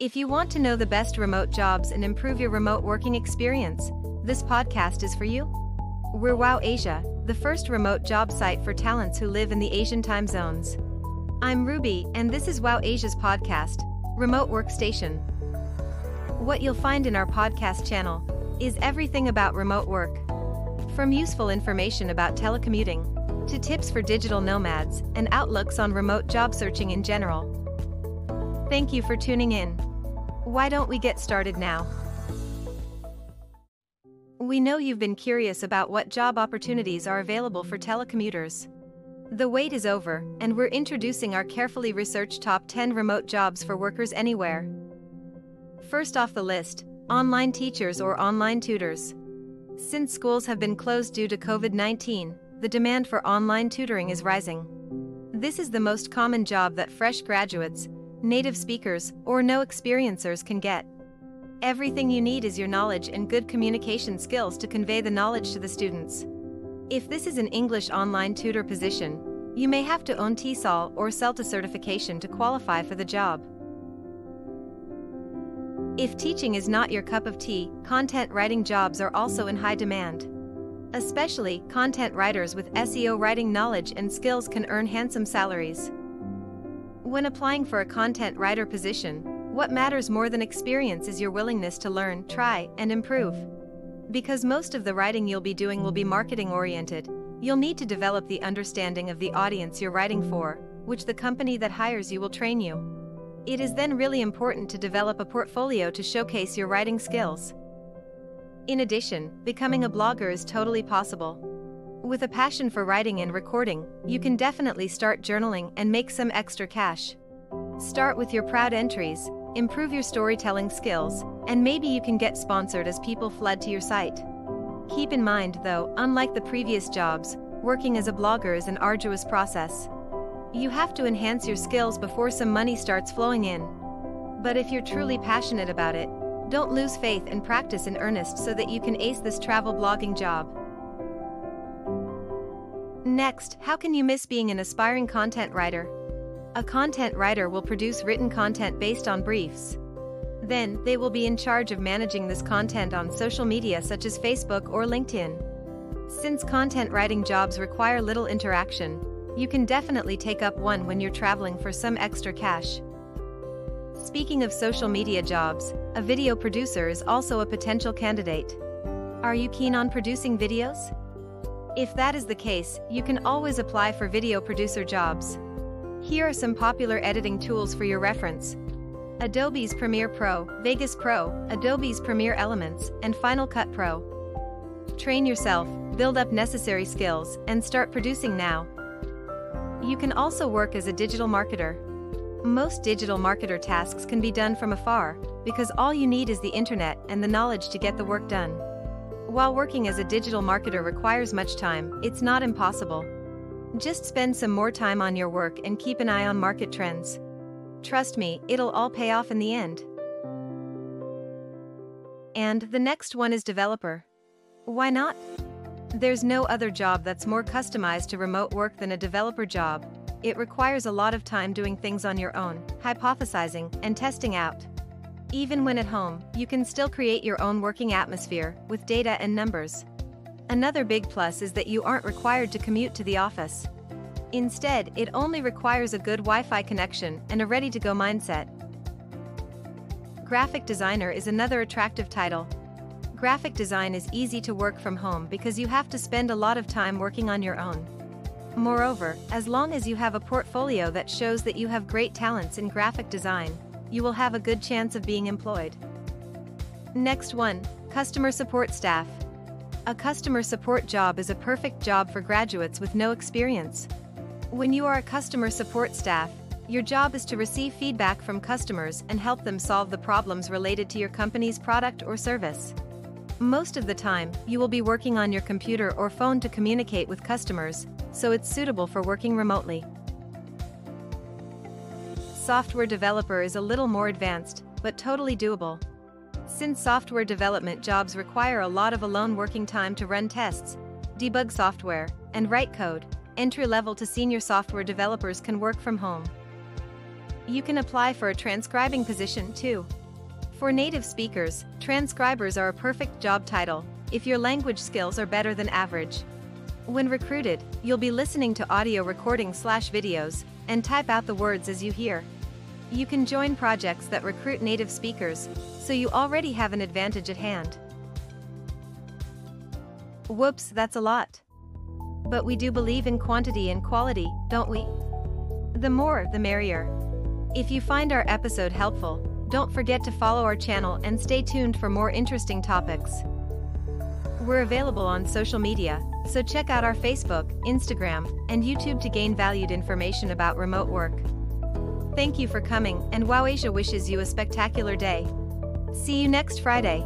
If you want to know the best remote jobs and improve your remote working experience, this podcast is for you. We're Wow Asia, the first remote job site for talents who live in the Asian time zones. I'm Ruby, and this is Wow Asia's podcast, Remote Workstation. What you'll find in our podcast channel is everything about remote work. From useful information about telecommuting to tips for digital nomads and outlooks on remote job searching in general. Thank you for tuning in. Why don't we get started now? We know you've been curious about what job opportunities are available for telecommuters. The wait is over, and we're introducing our carefully researched top 10 remote jobs for workers anywhere. First off the list online teachers or online tutors. Since schools have been closed due to COVID 19, the demand for online tutoring is rising. This is the most common job that fresh graduates, native speakers, or no experiencers can get. Everything you need is your knowledge and good communication skills to convey the knowledge to the students. If this is an English online tutor position, you may have to own TESOL or CELTA certification to qualify for the job. If teaching is not your cup of tea, content writing jobs are also in high demand. Especially, content writers with SEO writing knowledge and skills can earn handsome salaries. When applying for a content writer position, what matters more than experience is your willingness to learn, try, and improve. Because most of the writing you'll be doing will be marketing oriented, you'll need to develop the understanding of the audience you're writing for, which the company that hires you will train you. It is then really important to develop a portfolio to showcase your writing skills. In addition, becoming a blogger is totally possible. With a passion for writing and recording, you can definitely start journaling and make some extra cash. Start with your proud entries, improve your storytelling skills, and maybe you can get sponsored as people flood to your site. Keep in mind, though, unlike the previous jobs, working as a blogger is an arduous process. You have to enhance your skills before some money starts flowing in. But if you're truly passionate about it, don't lose faith and practice in earnest so that you can ace this travel blogging job. Next, how can you miss being an aspiring content writer? A content writer will produce written content based on briefs. Then, they will be in charge of managing this content on social media such as Facebook or LinkedIn. Since content writing jobs require little interaction, you can definitely take up one when you're traveling for some extra cash. Speaking of social media jobs, a video producer is also a potential candidate. Are you keen on producing videos? If that is the case, you can always apply for video producer jobs. Here are some popular editing tools for your reference. Adobe's Premiere Pro, Vegas Pro, Adobe's Premiere Elements, and Final Cut Pro. Train yourself, build up necessary skills, and start producing now. You can also work as a digital marketer. Most digital marketer tasks can be done from afar, because all you need is the internet and the knowledge to get the work done. While working as a digital marketer requires much time, it's not impossible. Just spend some more time on your work and keep an eye on market trends. Trust me, it'll all pay off in the end. And the next one is developer. Why not? There's no other job that's more customized to remote work than a developer job. It requires a lot of time doing things on your own, hypothesizing, and testing out. Even when at home, you can still create your own working atmosphere with data and numbers. Another big plus is that you aren't required to commute to the office. Instead, it only requires a good Wi Fi connection and a ready to go mindset. Graphic designer is another attractive title. Graphic design is easy to work from home because you have to spend a lot of time working on your own. Moreover, as long as you have a portfolio that shows that you have great talents in graphic design, you will have a good chance of being employed. Next one Customer Support Staff. A customer support job is a perfect job for graduates with no experience. When you are a customer support staff, your job is to receive feedback from customers and help them solve the problems related to your company's product or service. Most of the time, you will be working on your computer or phone to communicate with customers, so it's suitable for working remotely. Software developer is a little more advanced, but totally doable. Since software development jobs require a lot of alone working time to run tests, debug software, and write code, entry level to senior software developers can work from home. You can apply for a transcribing position too. For native speakers, transcribers are a perfect job title if your language skills are better than average. When recruited, you'll be listening to audio recording slash videos and type out the words as you hear. You can join projects that recruit native speakers, so you already have an advantage at hand. Whoops, that's a lot. But we do believe in quantity and quality, don't we? The more, the merrier. If you find our episode helpful, don't forget to follow our channel and stay tuned for more interesting topics. We're available on social media, so check out our Facebook, Instagram, and YouTube to gain valued information about remote work. Thank you for coming, and WowAsia wishes you a spectacular day. See you next Friday.